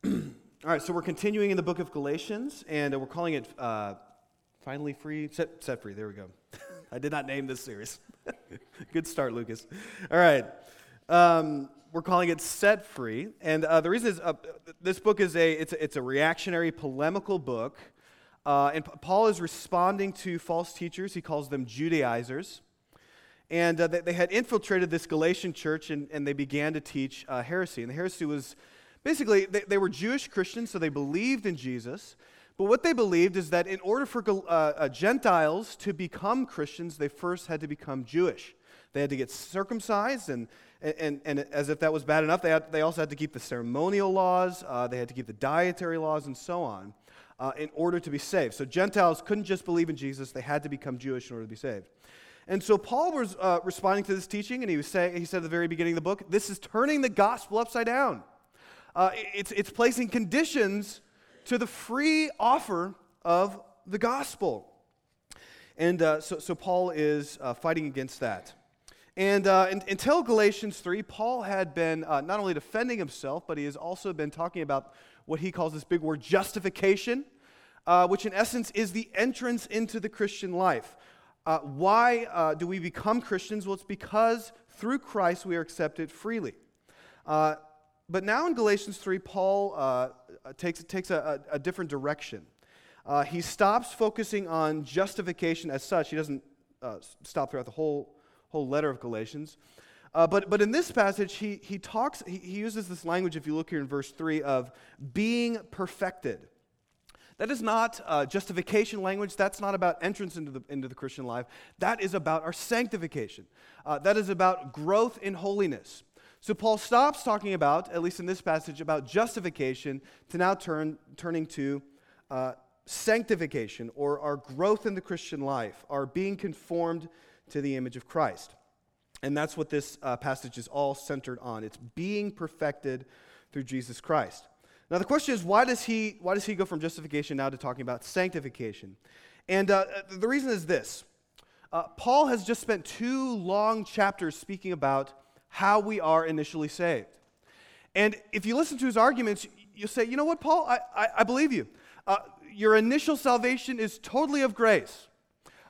All right, so we're continuing in the book of Galatians, and we're calling it uh, Finally Free, set, set Free. There we go. I did not name this series. Good start, Lucas. All right. Um, we're calling it Set Free, and uh, the reason is uh, this book is a it's, a it's a reactionary, polemical book, uh, and Paul is responding to false teachers. He calls them Judaizers. And uh, they, they, had infiltrated this Galatian church and, and they began to teach uh, heresy. And the heresy was Basically, they, they were Jewish Christians, so they believed in Jesus. But what they believed is that in order for uh, uh, Gentiles to become Christians, they first had to become Jewish. They had to get circumcised, and, and, and as if that was bad enough, they, had, they also had to keep the ceremonial laws, uh, they had to keep the dietary laws, and so on, uh, in order to be saved. So Gentiles couldn't just believe in Jesus, they had to become Jewish in order to be saved. And so Paul was uh, responding to this teaching, and he, was saying, he said at the very beginning of the book, This is turning the gospel upside down uh, it's, it's placing conditions to the free offer of the gospel. And uh, so, so Paul is uh, fighting against that. And uh, in, until Galatians 3, Paul had been uh, not only defending himself, but he has also been talking about what he calls this big word justification, uh, which in essence is the entrance into the Christian life. Uh, why uh, do we become Christians? Well, it's because through Christ we are accepted freely. Uh, but now in Galatians 3, Paul uh, takes, takes a, a, a different direction. Uh, he stops focusing on justification as such. He doesn't uh, stop throughout the whole, whole letter of Galatians. Uh, but, but in this passage, he, he talks, he, he uses this language, if you look here in verse 3, of being perfected. That is not uh, justification language. That's not about entrance into the, into the Christian life. That is about our sanctification. Uh, that is about growth in holiness. So Paul stops talking about, at least in this passage, about justification to now turn turning to uh, sanctification or our growth in the Christian life, our being conformed to the image of Christ. And that's what this uh, passage is all centered on. It's being perfected through Jesus Christ. Now the question is, why does he why does he go from justification now to talking about sanctification? And uh, the reason is this: uh, Paul has just spent two long chapters speaking about how we are initially saved. And if you listen to his arguments, you'll say, you know what, Paul, I, I, I believe you. Uh, your initial salvation is totally of grace.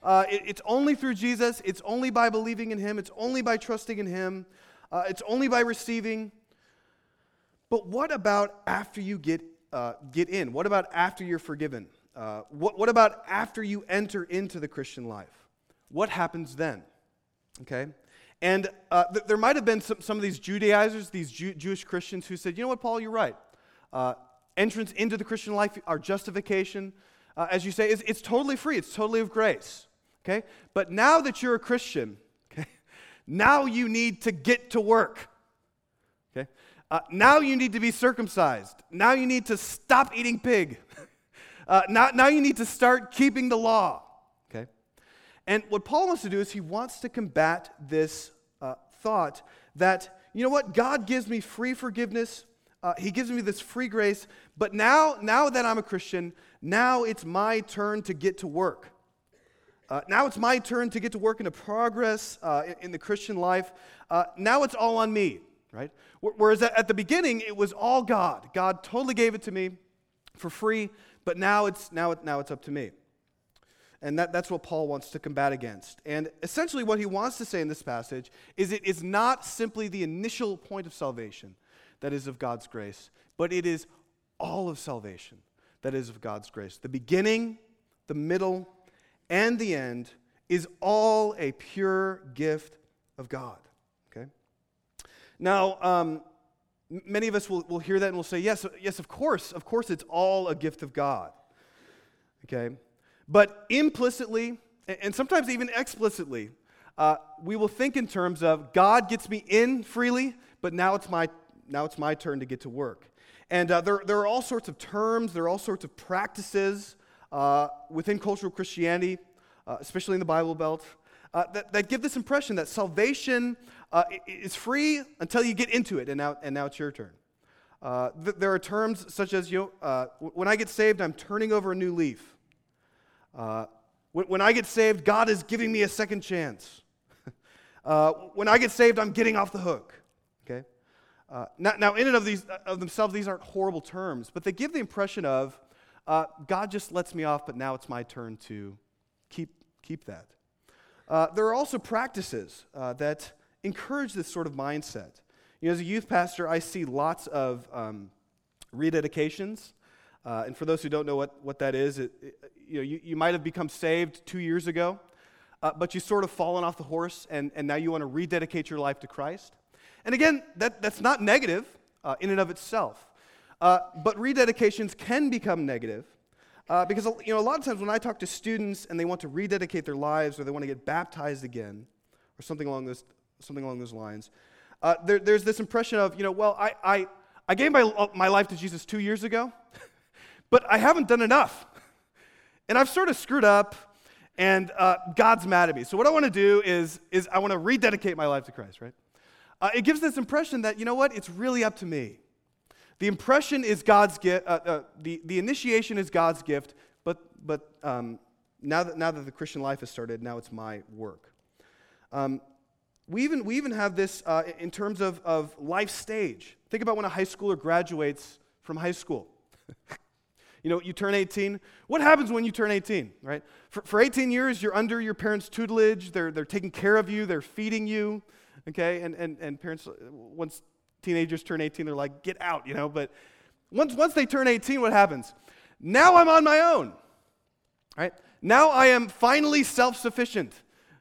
Uh, it, it's only through Jesus, it's only by believing in him, it's only by trusting in him, uh, it's only by receiving. But what about after you get, uh, get in? What about after you're forgiven? Uh, what, what about after you enter into the Christian life? What happens then? Okay? And uh, th- there might have been some, some of these Judaizers, these Jew- Jewish Christians, who said, you know what, Paul, you're right. Uh, entrance into the Christian life, our justification, uh, as you say, is, it's totally free, it's totally of grace. Okay? But now that you're a Christian, okay, now you need to get to work. Okay? Uh, now you need to be circumcised. Now you need to stop eating pig. Uh, now, now you need to start keeping the law. And what Paul wants to do is he wants to combat this uh, thought that, you know what, God gives me free forgiveness. Uh, he gives me this free grace, but now, now that I'm a Christian, now it's my turn to get to work. Uh, now it's my turn to get to work into progress uh, in, in, the Christian life. Uh, now it's all on me, right? Whereas at the beginning, it was all God. God totally gave it to me for free, but now it's, now it, now it's up to me. And that, that's what Paul wants to combat against. And essentially, what he wants to say in this passage is it is not simply the initial point of salvation that is of God's grace, but it is all of salvation that is of God's grace. The beginning, the middle, and the end is all a pure gift of God. Okay? Now, um, many of us will, will hear that and will say, yes, yes, of course, of course, it's all a gift of God. Okay? But implicitly, and sometimes even explicitly, uh, we will think in terms of God gets me in freely, but now it's my, now it's my turn to get to work. And uh, there, there are all sorts of terms, there are all sorts of practices uh, within cultural Christianity, uh, especially in the Bible Belt, uh, that, that give this impression that salvation uh, is free until you get into it, and now, and now it's your turn. Th- there are terms such as, you know, when I get saved, I'm turning over a new leaf. Uh, when, when, I get saved, God is giving me a second chance. uh, when I get saved, I'm getting off the hook. Okay? Uh, now, now, in and of, these, of themselves, these aren't horrible terms, but they give the impression of uh, God just lets me off, but now it's my turn to keep, keep that. Uh, there are also practices uh, that encourage this sort of mindset. You know, as a youth pastor, I see lots of um, rededications. Uh, and for those who don't know what, what that is, it, you, know, you, you might have become saved two years ago, uh, but you've sort of fallen off the horse, and, and now you want to rededicate your life to Christ. And again, that, that's not negative uh, in and of itself. Uh, but rededications can become negative uh, because you know, a lot of times when I talk to students and they want to rededicate their lives or they want to get baptized again or something along, this, something along those lines, uh, there, there's this impression of, you know, well, I, I, I gave my, my life to Jesus two years ago, but I haven't done enough. And I've sort of screwed up, and uh, God's mad at me. So what I want to do is, is I want to rededicate my life to Christ, right? Uh, it gives this impression that, you know what, it's really up to me. The impression is God's gift, uh, uh, the, the initiation is God's gift, but, but um, now, that, now that the Christian life has started, now it's my work. Um, we, even, we even have this uh, in terms of, of life stage. Think about when a high schooler graduates from high school. You know, you turn 18. What happens when you turn 18, right? For, for 18 years, you're under your parents' tutelage. They're, they're taking care of you, they're feeding you, okay? And, and, and parents, once teenagers turn 18, they're like, get out, you know? But once, once they turn 18, what happens? Now I'm on my own, right? Now I am finally self sufficient.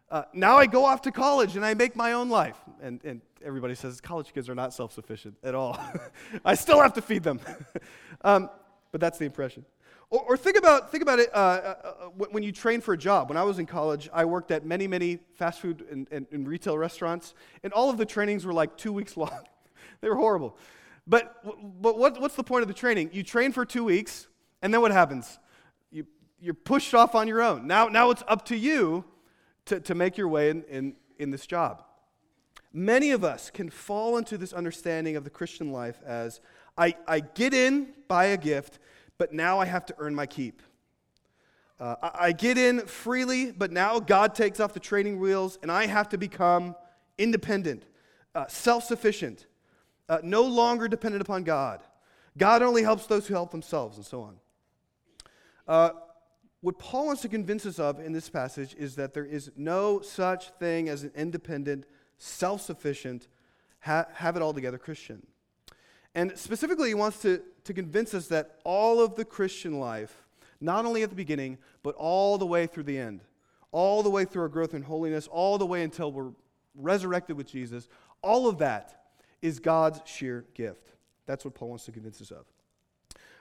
Uh, now I go off to college and I make my own life. And, and everybody says college kids are not self sufficient at all. I still have to feed them. um, but that's the impression. Or, or, think about, think about it uh, uh, uh when you train for a job. When I was in college, I worked at many, many fast food and, and, and retail restaurants, and all of the trainings were like two weeks long. they were horrible. But, but what, what's the point of the training? You train for two weeks, and then what happens? You, you're pushed off on your own. Now, now it's up to you to, to make your way in, in, in this job. Many of us can fall into this understanding of the Christian life as I, I get in by a gift, but now I have to earn my keep. Uh, I, I get in freely, but now God takes off the training wheels, and I have to become independent, uh, self sufficient uh, no longer dependent upon God. God only helps those who help themselves, and so on. Uh, what Paul wants to convince us of in this passage is that there is no such thing as an independent, self sufficient, ha- have it all together Christian. And specifically, he wants to, to convince us that all of the Christian life, not only at the beginning, but all the way through the end, all the way through our growth in holiness, all the way until we're resurrected with Jesus, all of that is God's sheer gift. That's what Paul wants to convince us of.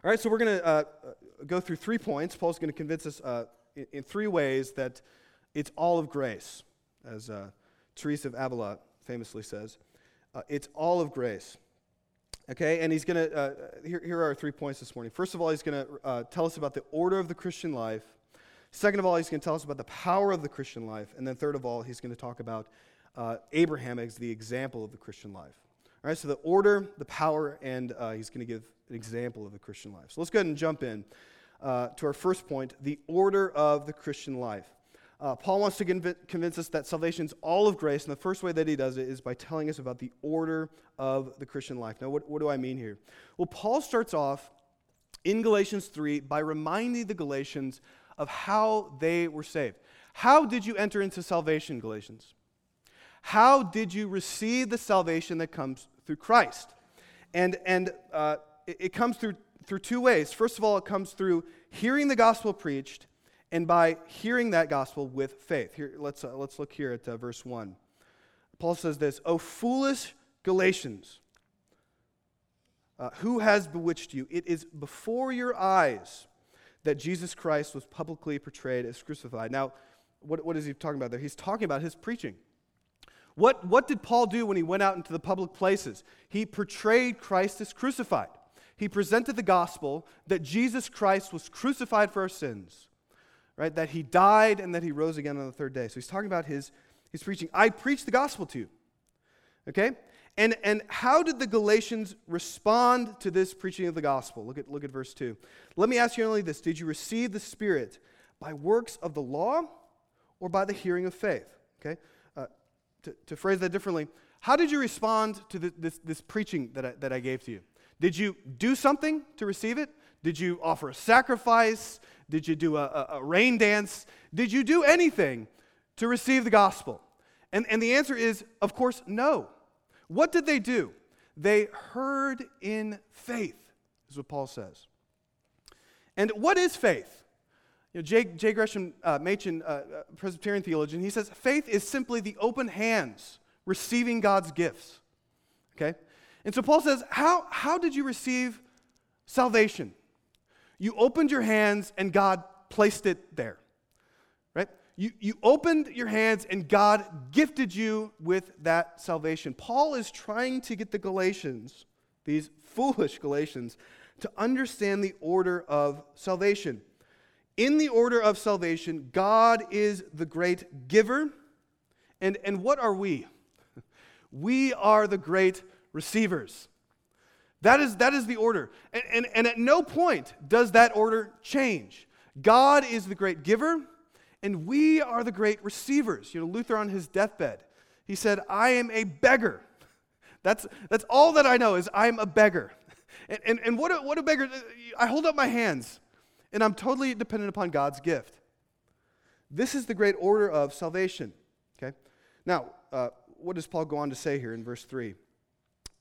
All right, so we're going to uh, go through three points. Paul's going to convince us uh, in, in, three ways that it's all of grace, as uh, Teresa of Avila famously says. Uh, it's all of grace. Okay, and he's going to, uh, here, here are our three points this morning. First of all, he's going to uh, tell us about the order of the Christian life. Second of all, he's going to tell us about the power of the Christian life. And then third of all, he's going to talk about Abraham as the example of the Christian life. All right, so the order, the power, and uh, he's going to give an example of the Christian life. So let's go ahead and jump in uh, to our first point the order of the Christian life. Uh, Paul wants to conv- convince us that salvation is all of grace, and the first way that he does it is by telling us about the order of the Christian life. Now, what, what do I mean here? Well, Paul starts off in Galatians 3 by reminding the Galatians of how they were saved. How did you enter into salvation, Galatians? How did you receive the salvation that comes through Christ. And, and uh, it, it comes through, through two ways. First of all, it comes through hearing the gospel preached and by hearing that gospel with faith. Here, let's, uh, let's look here at uh, verse 1. Paul says this O foolish Galatians, uh, who has bewitched you? It is before your eyes that Jesus Christ was publicly portrayed as crucified. Now, what, what is he talking about there? He's talking about his preaching. What, what did Paul do when he went out into the public places? He portrayed Christ as crucified. He presented the gospel that Jesus Christ was crucified for our sins, right? That he died and that he rose again on the third day. So he's talking about his, his preaching. I preached the gospel to you, okay? And, and how did the Galatians respond to this preaching of the gospel? Look at, look at verse 2. Let me ask you only this Did you receive the Spirit by works of the law or by the hearing of faith? Okay? Uh, to, to phrase that differently, How did you respond to the, this, this preaching that I, that I gave to you? Did you do something to receive it? Did you offer a sacrifice? Did you do a, a, rain dance? Did you do anything to receive the gospel? And, and the answer is, of course, no. What did they do? They heard in faith, is what Paul says. And what is faith? You know, J. J. Gresham uh, Machen, uh, uh, Presbyterian theologian, he says faith is simply the open hands receiving God's gifts. Okay? And so Paul says, how, how did you receive salvation? You opened your hands and God placed it there. Right? You, you opened your hands and God gifted you with that salvation. Paul is trying to get the Galatians, these foolish Galatians, to understand the order of salvation. In the order of salvation, God is the great giver. And, and what are we? We are the great receivers. That is, that is the order. And, and, and at no point does that order change. God is the great giver, and we are the great receivers. You know, Luther on his deathbed, he said, I am a beggar. That's, that's all that I know is I'm a beggar. And, and, and what, a, what a beggar, I hold up my hands, and I'm totally dependent upon God's gift. This is the great order of salvation. Okay? Now, uh, what does Paul go on to say here in verse 3?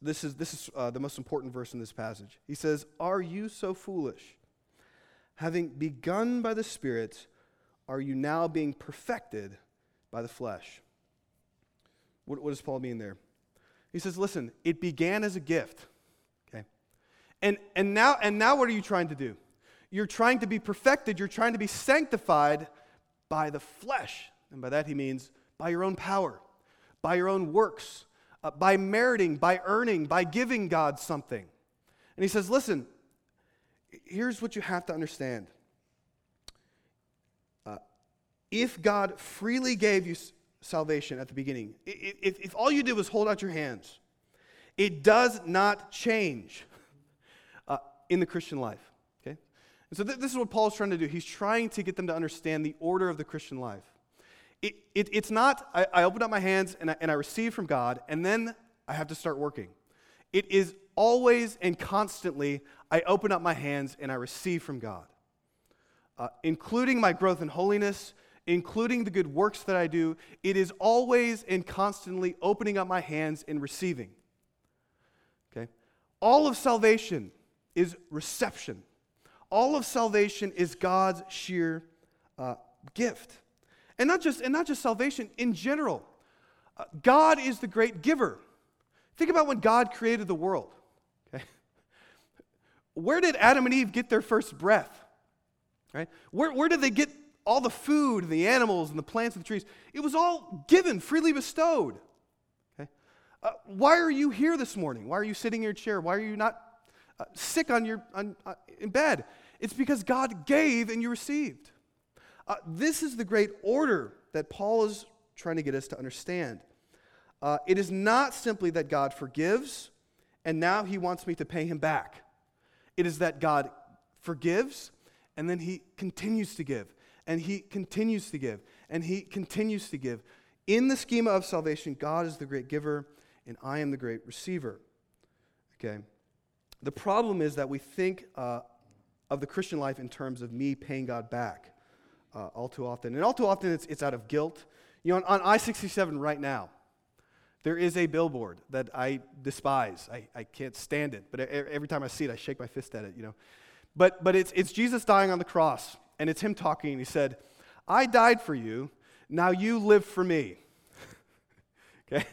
This is, this is uh, the most important verse in this passage. He says, Are you so foolish? Having begun by the Spirit, are you now being perfected by the flesh? What, what does Paul mean there? He says, Listen, it began as a gift. Okay? And, and, now, and now what are you trying to do? You're trying to be perfected, you're trying to be sanctified by the flesh. And by that he means by your own power, by your own works, uh, by meriting, by earning, by giving God something. And he says, listen, here's what you have to understand. Uh, if God freely gave you salvation at the beginning, if, if all you did was hold out your hands, it does not change uh, in the Christian life. Okay? And so th- this is what Paul is trying to do. He's trying to get them to understand the order of the Christian life. It, it, it's not, I, I open up my hands and I, and I receive from God, and then I have to start working. It is always and constantly, I open up my hands and I receive from God, uh, including my growth in holiness, including the good works that I do. It is always and constantly opening up my hands and receiving. Okay? All of salvation is reception. All of salvation is God's sheer uh, gift. And not just, and not just salvation, in general. Uh, God is the great giver. Think about when God created the world. Okay? Where did Adam and Eve get their first breath? Right? Where, where did they get all the food and the animals and the plants and the trees? It was all given, freely bestowed. Okay? Uh, why are you here this morning? Why are you sitting in your chair? Why are you not uh, sick on your, on, uh, in bed? It's because God gave and you received. Uh, this is the great order that Paul is trying to get us to understand. Uh, it is not simply that God forgives and now he wants me to pay him back. It is that God forgives and then he continues to give and he continues to give and he continues to give. In the schema of salvation, God is the great giver and I am the great receiver. Okay? The problem is that we think uh, of the Christian life in terms of me paying God back uh, all too often. And all too often, it's, it's out of guilt. You know, on, on I 67 right now, there is a billboard that I despise. I, I can't stand it. But every time I see it, I shake my fist at it, you know. But, but it's, it's Jesus dying on the cross, and it's him talking, he said, I died for you, now you live for me. okay?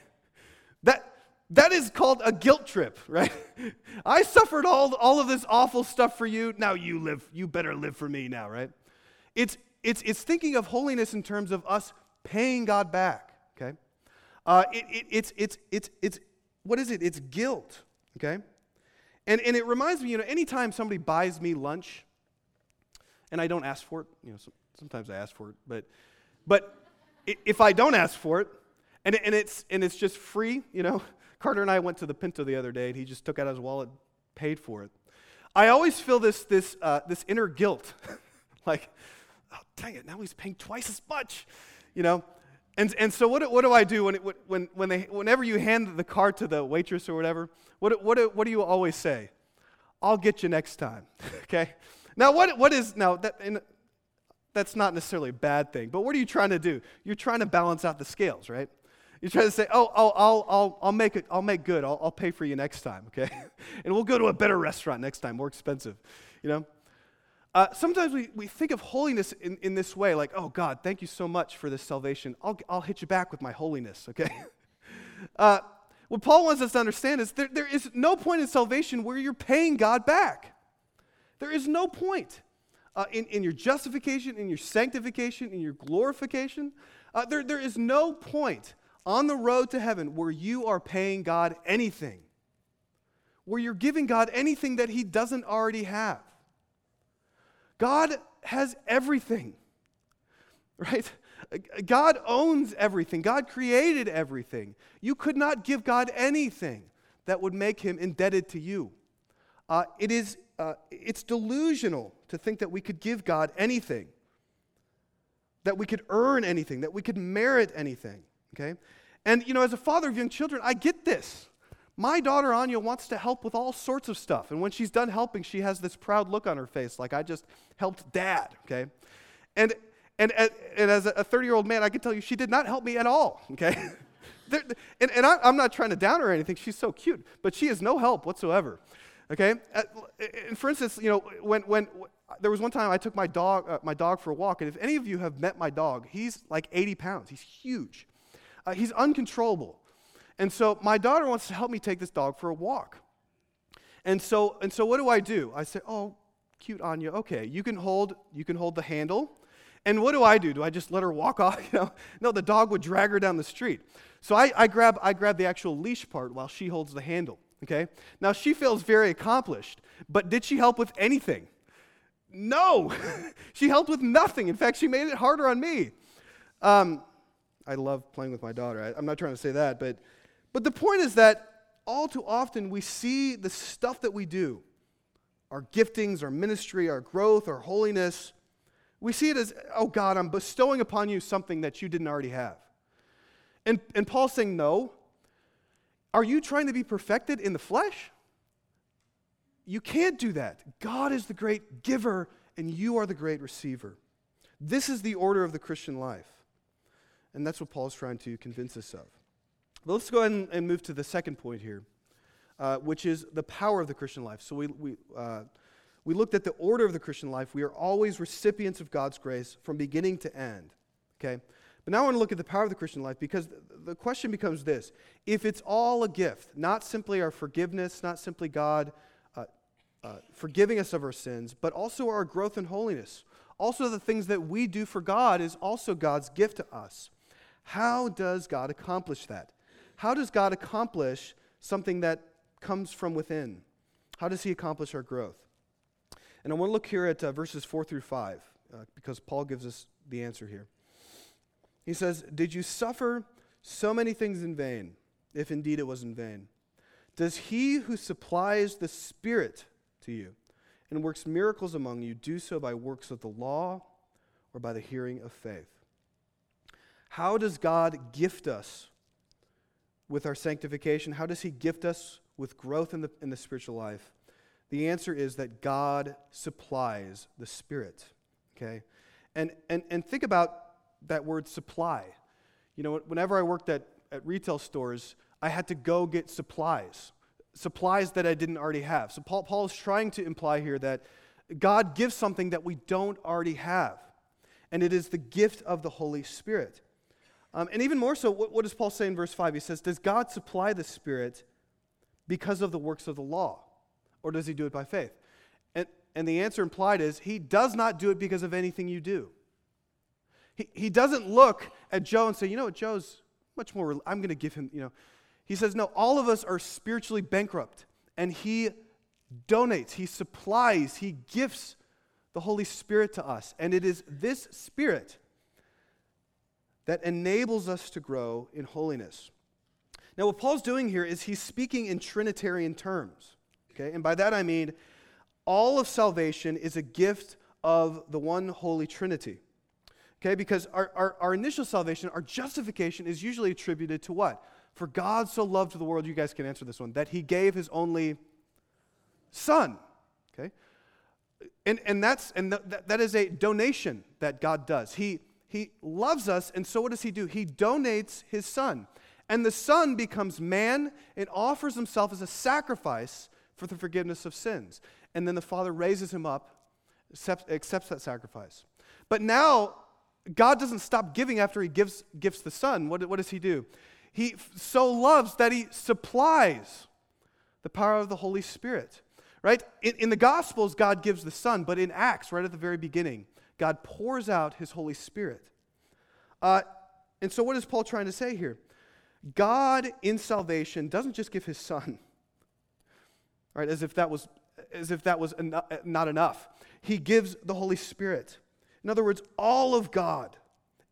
That, that is called a guilt trip, right? I suffered all, all of this awful stuff for you, now you live, you better live for me now, right? It's, it's, it's thinking of holiness in terms of us paying God back, okay? Uh, it, it, it's, it's, it's, it's, what is it? It's guilt, okay? And, and it reminds me, you know, anytime somebody buys me lunch, and I don't ask for it, you know, sometimes I ask for it, but, but if I don't ask for it, and, and, it's, and it's just free, you know, Carter and I went to the Pinto the other day, and he just took out his wallet, paid for it. I always feel this, this, uh, this inner guilt, like, oh, dang it, now he's paying twice as much, you know. And, and so what, what do I do when, it, when, when they, whenever you hand the card to the waitress or whatever? What, what, what do you always say? I'll get you next time. okay? Now, what, what is, now, that, that's not necessarily a bad thing, but what are you trying to do? You're trying to balance out the scales, right? You're trying to say, oh, oh I'll, I'll, I'll make it, I'll make good. I'll, I'll pay for you next time, okay? and we'll go to a better restaurant next time, more expensive, you know? Uh, sometimes we, we think of holiness in, in this way, like, oh, God, thank you so much for this salvation. I'll, I'll hit you back with my holiness, okay? uh, what Paul wants us to understand is there, there is no point in salvation where you're paying God back. There is no point uh, in, in your justification, in your sanctification, in your glorification. Uh, there, there is no point on the road to heaven where you are paying God anything, where you're giving God anything that He doesn't already have. God has everything, right? God owns everything. God created everything. You could not give God anything that would make him indebted to you. Uh, it is, uh, it's delusional to think that we could give God anything, that we could earn anything, that we could merit anything, okay? And, you know, as a father of young children, I get this. My daughter Anya wants to help with all sorts of stuff. And when she's done helping, she has this proud look on her face, like I just helped dad, okay? And, and, and as a 30 year old man, I can tell you she did not help me at all, okay? and and I, am not trying to down her or anything. She's so cute, but she is no help whatsoever, okay? And for instance, you know, when, when, there was one time I took my dog, uh, my dog for a walk, and if any of you have met my dog, he's like 80 pounds. He's huge. Uh, he's uncontrollable. And so my daughter wants to help me take this dog for a walk. And so, and so what do I do? I say, oh, cute Anya, okay, you can hold, you can hold the handle. And what do I do? Do I just let her walk off? You know? No, the dog would drag her down the street. So I, I, grab, I grab the actual leash part while she holds the handle. Okay? Now she feels very accomplished, but did she help with anything? No, she helped with nothing. In fact, she made it harder on me. Um, I love playing with my daughter. I, I'm not trying to say that, but but the point is that all too often we see the stuff that we do, our giftings, our ministry, our growth, our holiness, we see it as, oh God, I'm bestowing upon you something that you didn't already have. And, and Paul's saying, no. Are you trying to be perfected in the flesh? You can't do that. God is the great giver, and you are the great receiver. This is the order of the Christian life. And that's what Paul's trying to convince us of. But let's go ahead and, move to the second point here, uh, which is the power of the Christian life. So we, we, uh, we looked at the order of the Christian life. We are always recipients of God's grace from beginning to end. Okay? But now I want to look at the power of the Christian life because the question becomes this if it's all a gift, not simply our forgiveness, not simply God uh, uh, forgiving us of our sins, but also our growth in holiness, also the things that we do for God is also God's gift to us. How does God accomplish that? How does God accomplish something that comes from within? How does He accomplish our growth? And I want to look here at uh, verses 4 through 5, uh, because Paul gives us the answer here. He says, Did you suffer so many things in vain, if indeed it was in vain? Does he who supplies the Spirit to you and works miracles among you do so by works of the law or by the hearing of faith? How does God gift us with our sanctification? How does He gift us with growth in the, in the spiritual life? The answer is that God supplies the Spirit. Okay? And, and, and think about that word supply. You know, whenever I worked at, at retail stores, I had to go get supplies, supplies that I didn't already have. So Paul, Paul is trying to imply here that God gives something that we don't already have, and it is the gift of the Holy Spirit. Um, and even more so, what, what does Paul say in verse 5? He says, Does God supply the Spirit because of the works of the law? Or does he do it by faith? And, and the answer implied is, He does not do it because of anything you do. He, he doesn't look at Joe and say, You know what, Joe's much more, I'm going to give him, you know. He says, No, all of us are spiritually bankrupt. And He donates, He supplies, He gifts the Holy Spirit to us. And it is this Spirit that enables us to grow in holiness. Now, what Paul's doing here is he's speaking in Trinitarian terms. Okay? And by that I mean all of salvation is a gift of the one holy Trinity. Okay, because our, our, our initial salvation, our justification is usually attributed to what? For God so loved the world, you guys can answer this one, that he gave his only son. Okay? And, and, that's, and th- that is a donation that God does. He, he loves us, and so what does he do? He donates his son. And the son becomes man and offers himself as a sacrifice for the forgiveness of sins. And then the father raises him up, accepts, accepts that sacrifice. But now, God doesn't stop giving after he gives, gives the son. What, what does he do? He so loves that he supplies the power of the Holy Spirit. Right? In, in the Gospels, God gives the Son, but in Acts, right at the very beginning, God pours out his Holy Spirit. Uh, and so, what is Paul trying to say here? God in salvation doesn't just give his Son, right? As if that was, as if that was not enough. He gives the Holy Spirit. In other words, all of God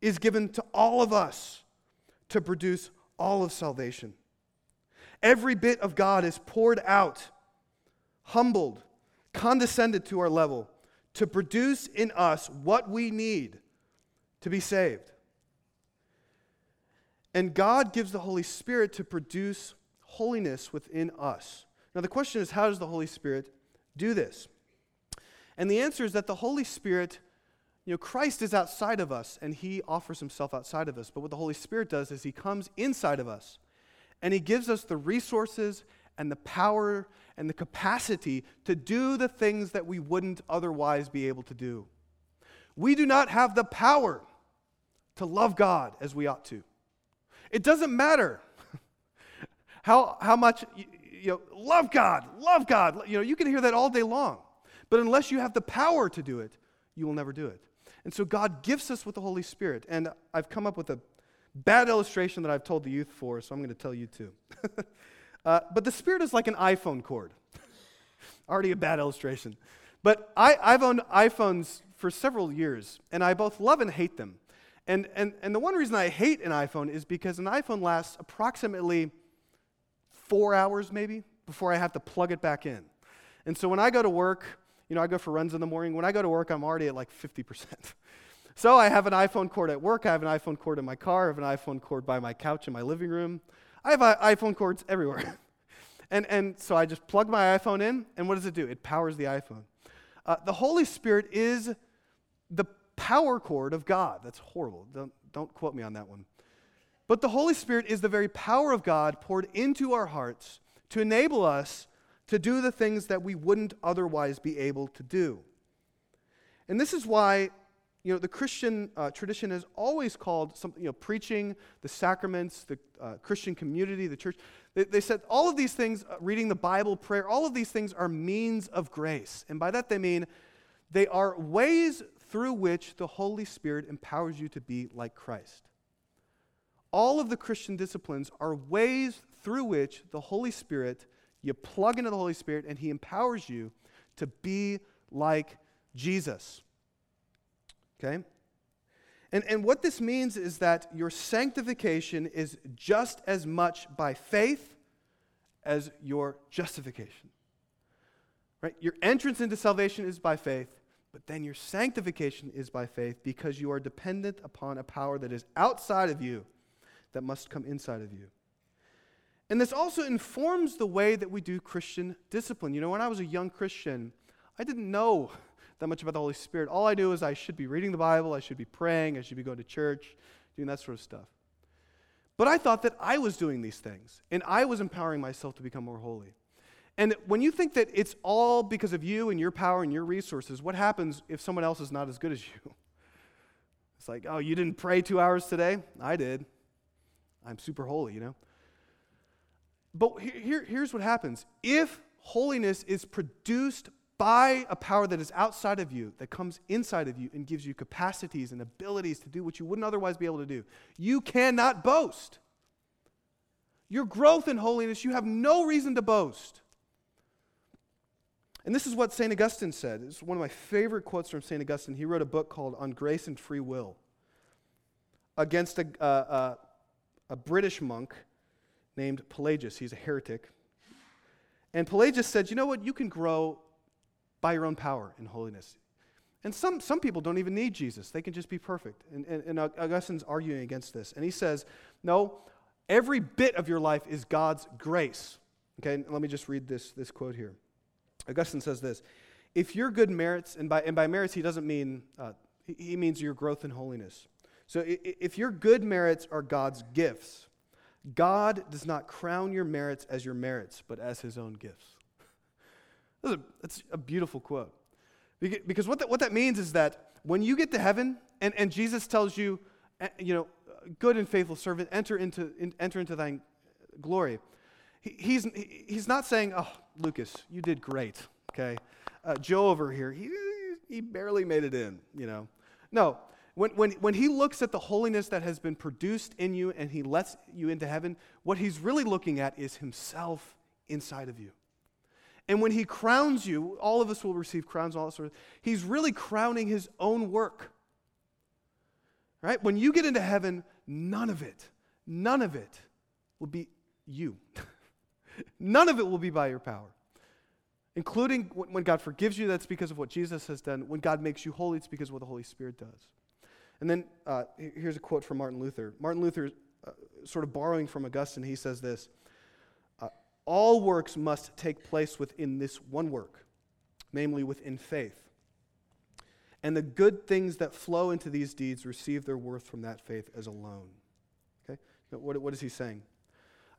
is given to all of us to produce all of salvation. Every bit of God is poured out, humbled, condescended to our level to produce in us what we need to be saved. And God gives the Holy Spirit to produce holiness within us. Now, the question is how does the Holy Spirit do this? And the answer is that the Holy Spirit you know, Christ is outside of us and he offers himself outside of us. But what the Holy Spirit does is he comes inside of us and he gives us the resources and the power and the capacity to do the things that we wouldn't otherwise be able to do. We do not have the power to love God as we ought to. It doesn't matter how, how much you, know, love God, love God. You know, you can hear that all day long. But unless you have the power to do it, you will never do it. And so God gifts us with the Holy Spirit. And I've come up with a bad illustration that I've told the youth for, so I'm going to tell you too. uh, but the Spirit is like an iPhone cord. Already a bad illustration. But I, I've owned iPhones for several years, and I both love and hate them. And, and, and the one reason I hate an iPhone is because an iPhone lasts approximately four hours, maybe, before I have to plug it back in. And so when I go to work, you know, I go for runs in the morning. When I go to work, I'm already at like 50%. so I have an iPhone cord at work. I have an iPhone cord in my car. I have an iPhone cord by my couch in my living room. I have iPhone cords everywhere. and, and so I just plug my iPhone in, and what does it do? It powers the iPhone. Uh, the Holy Spirit is the power cord of God. That's horrible. Don't, don't quote me on that one. But the Holy Spirit is the very power of God poured into our hearts to enable us to do the things that we wouldn't otherwise be able to do. And this is why you know, the Christian uh, tradition has always called something, you know, preaching, the sacraments, the uh, Christian community, the church. They, they said all of these things, uh, reading the Bible, prayer, all of these things are means of grace. And by that they mean they are ways through which the Holy Spirit empowers you to be like Christ. All of the Christian disciplines are ways through which the Holy Spirit you plug into the Holy Spirit, and He empowers you to be like Jesus. Okay? And, and what this means is that your sanctification is just as much by faith as your justification. Right? Your entrance into salvation is by faith, but then your sanctification is by faith because you are dependent upon a power that is outside of you that must come inside of you. And this also informs the way that we do Christian discipline. You know, when I was a young Christian, I didn't know that much about the Holy Spirit. All I knew is I should be reading the Bible, I should be praying, I should be going to church, doing that sort of stuff. But I thought that I was doing these things, and I was empowering myself to become more holy. And when you think that it's all because of you and your power and your resources, what happens if someone else is not as good as you? It's like, oh, you didn't pray two hours today? I did. I'm super holy, you know? But here, here's what happens if holiness is produced by a power that is outside of you, that comes inside of you and gives you capacities and abilities to do what you wouldn't otherwise be able to do, you cannot boast. Your growth in holiness, you have no reason to boast. And this is what St. Augustine said. It's one of my favorite quotes from St. Augustine. He wrote a book called On Grace and Free Will against a, a British monk named Pelagius. He's a heretic. And Pelagius said, You know what? You can grow by your own power in holiness. And some, some people don't even need Jesus, they can just be perfect. And, and, and Augustine's arguing against this. And he says, no, every bit of your life is God's grace. Okay, let me just read this, this quote here. Augustine says this If your good merits, and by, and by merits he doesn't mean, uh, he, he means your growth in holiness. So if your good merits are God's gifts, God does not crown your merits as your merits, but as his own gifts. That's a, beautiful quote. Because what that, what that means is that when you get to heaven and, and Jesus tells you, eh, you know, good and faithful servant, enter into, in, enter into thy glory, he, he's, he's not saying, oh, Lucas, you did great, okay? Uh, Joe over here, he, he barely made it in, you know. No, when, when, when he looks at the holiness that has been produced in you and he lets you into heaven, what he's really looking at is himself inside of you. And when he crowns you, all of us will receive crowns, all that sort of he's really crowning his own work. Right? When you get into heaven, none of it, none of it will be you. none of it will be by your power. Including when God forgives you, that's because of what Jesus has done. When God makes you holy, it's because of what the Holy Spirit does. And then uh, here's a quote from Martin Luther. Martin Luther, uh, sort of borrowing from Augustine, he says this All works must take place within this one work, namely within faith. And the good things that flow into these deeds receive their worth from that faith as alone. Okay? What, what is he saying?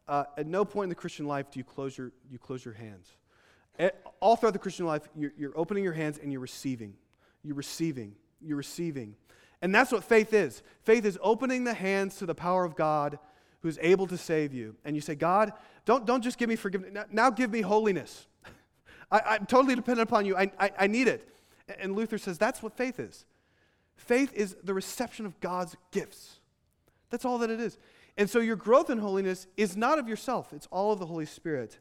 Uh, at no point in the Christian life do you close your, you close your hands. At, all throughout the Christian life, you're, you're opening your hands and you're receiving. You're receiving. You're receiving. And that's what faith is. Faith is opening the hands to the power of God who's able to save you. And you say, God, don't, don't just give me forgiveness. Now give me holiness. I, am totally dependent upon you. I, I, I need it. And Luther says that's what faith is. Faith is the reception of God's gifts. That's all that it is. And so your growth in holiness is not of yourself, it's all of the Holy Spirit.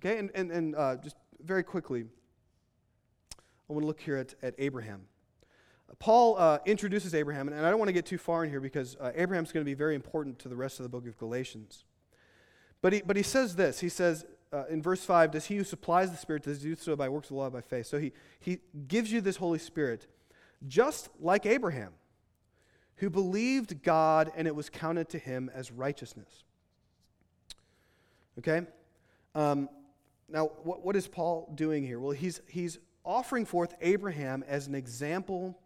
Okay, and, and, and uh, just very quickly, I want to look here at, at Abraham. Paul uh, introduces Abraham, and I don't want to get too far in here because uh, Abraham's going to be very important to the rest of the book of Galatians. But he, but he says this He says uh, in verse 5 Does he who supplies the Spirit, does do so by works of the law by faith? So he, he gives you this Holy Spirit, just like Abraham, who believed God and it was counted to him as righteousness. Okay? Um, now, what, what is Paul doing here? Well, he's, he's offering forth Abraham as an example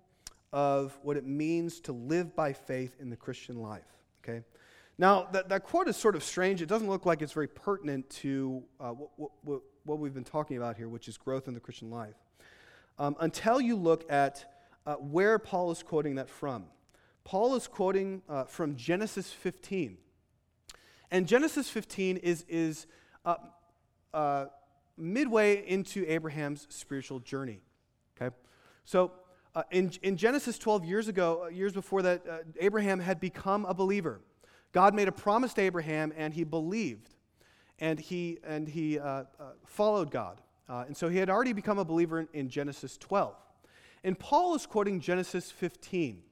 of what it means to live by faith in the Christian life. Okay? Now, that, that quote is sort of strange. It doesn't look like it's very pertinent to uh, what, what, what, we've been talking about here, which is growth in the Christian life, um, until you look at uh, where Paul is quoting that from. Paul is quoting uh, from Genesis 15. And Genesis 15 is, is uh, uh, midway into Abraham's spiritual journey. Okay? So, uh, in, in Genesis 12 years ago, uh, years before that, uh, Abraham had become a believer. God made a promise to Abraham, and he believed, and he, and he uh, uh followed God. And so he had already become a believer in, in Genesis 12. And Paul is quoting Genesis 15.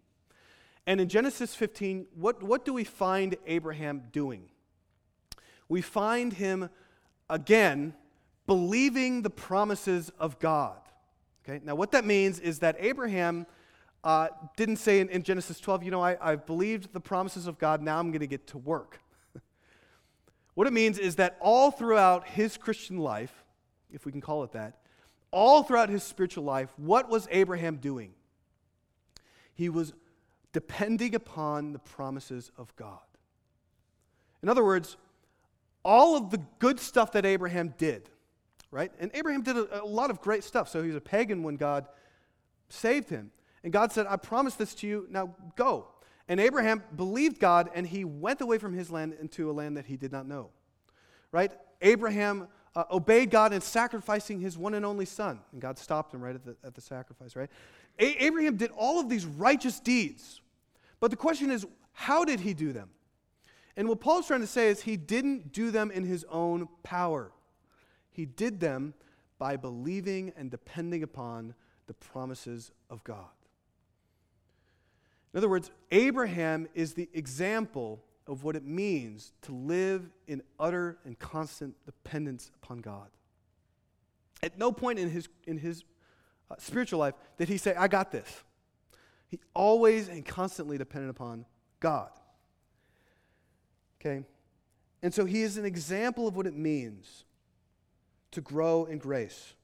And in Genesis 15, what, what do we find Abraham doing? We find him, again, believing the promises of God. Okay? Now, what that means is that Abraham uh, didn't say in, in, Genesis 12, you know, I, I've believed the promises of God, now I'm going to get to work. what it means is that all throughout his Christian life, if we can call it that, all throughout his spiritual life, what was Abraham doing? He was depending upon the promises of God. In other words, all of the good stuff that Abraham did, right? And Abraham did a, a, lot of great stuff. So he was a pagan when God saved him. And God said, I promise this to you, now go. And Abraham believed God and he went away from his land into a land that he did not know, right? Abraham uh, obeyed God in sacrificing his one and only son. And God stopped him right at the, at the sacrifice, right? A- Abraham did all of these righteous deeds. But the question is, how did he do them? And what Paul's trying to say is he didn't do them in his own power. He did them by believing and depending upon the promises of God. In other words, Abraham is the example of what it means to live in utter and constant dependence upon God. At no point in his, in his uh, spiritual life, did he say, I got this. He always and constantly dependent upon God. Okay? And so he is an example of what it means to grow in grace.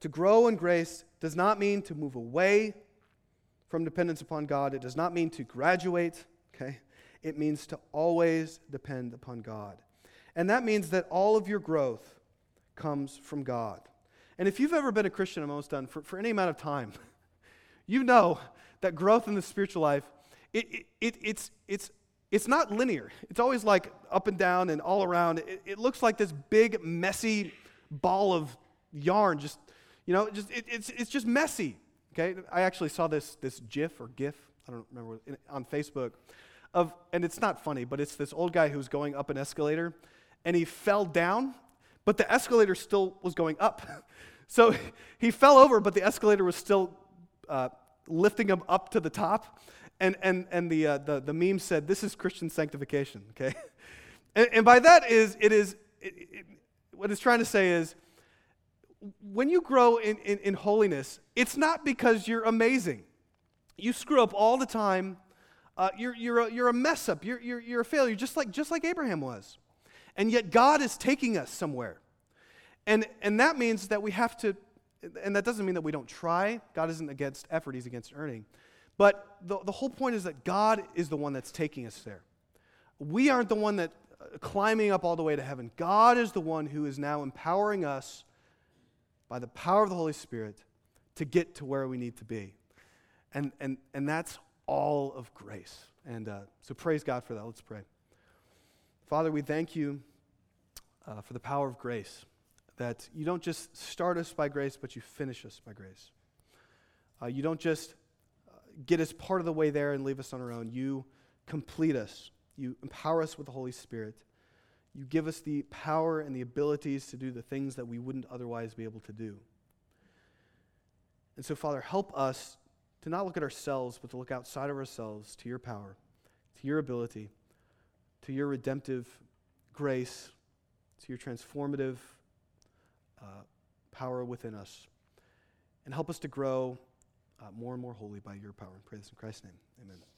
To grow in grace does not mean to move away from dependence upon God. It does not mean to graduate, okay? It means to always depend upon God. And that means that all of your growth comes from God. And if you've ever been a Christian, I'm almost done, for, for any amount of time, you know that growth in the spiritual life, it, it, it, it's, it's, it's not linear. It's always like up and down and all around. It, it looks like this big, messy ball of yarn. Just, you know, just, it, it's, it's just messy. Okay? I actually saw this, this GIF or GIF, I don't remember, on Facebook of, and it's not funny, but it's this old guy who's going up an escalator and he fell down, but the escalator still was going up. so he fell over, but the escalator was still uh, lifting him up to the top. And, and, and the, uh, the, the meme said, This is Christian sanctification, okay? and, and by that is, it is, it, it, what it's trying to say is, when you grow in, in, in holiness, it's not because you're amazing. You screw up all the time. Uh, you're, you're, a, you're a mess up. You're, you're, you're a failure, just like, just like Abraham was. And yet God is taking us somewhere. And, and that means that we have to, and that doesn't mean that we don't try. God isn't against effort, He's against earning. But the, the whole point is that God is the one that's taking us there. We aren't the one that climbing up all the way to heaven. God is the one who is now empowering us by the power of the Holy Spirit to get to where we need to be. And, and, and that's all of grace. And uh, so praise God for that. Let's pray. Father, we thank you uh, for the power of grace, that you don't just start us by grace, but you finish us by grace. Uh, you don't just uh, get us part of the way there and leave us on our own. You complete us. You empower us with the Holy Spirit. You give us the power and the abilities to do the things that we wouldn't otherwise be able to do. And so, Father, help us to not look at ourselves, but to look outside of ourselves to your power, to your ability, to your redemptive grace, to your transformative uh, power within us. And help us to grow uh, more and more holy by your power. And pray this in Christ's name. Amen.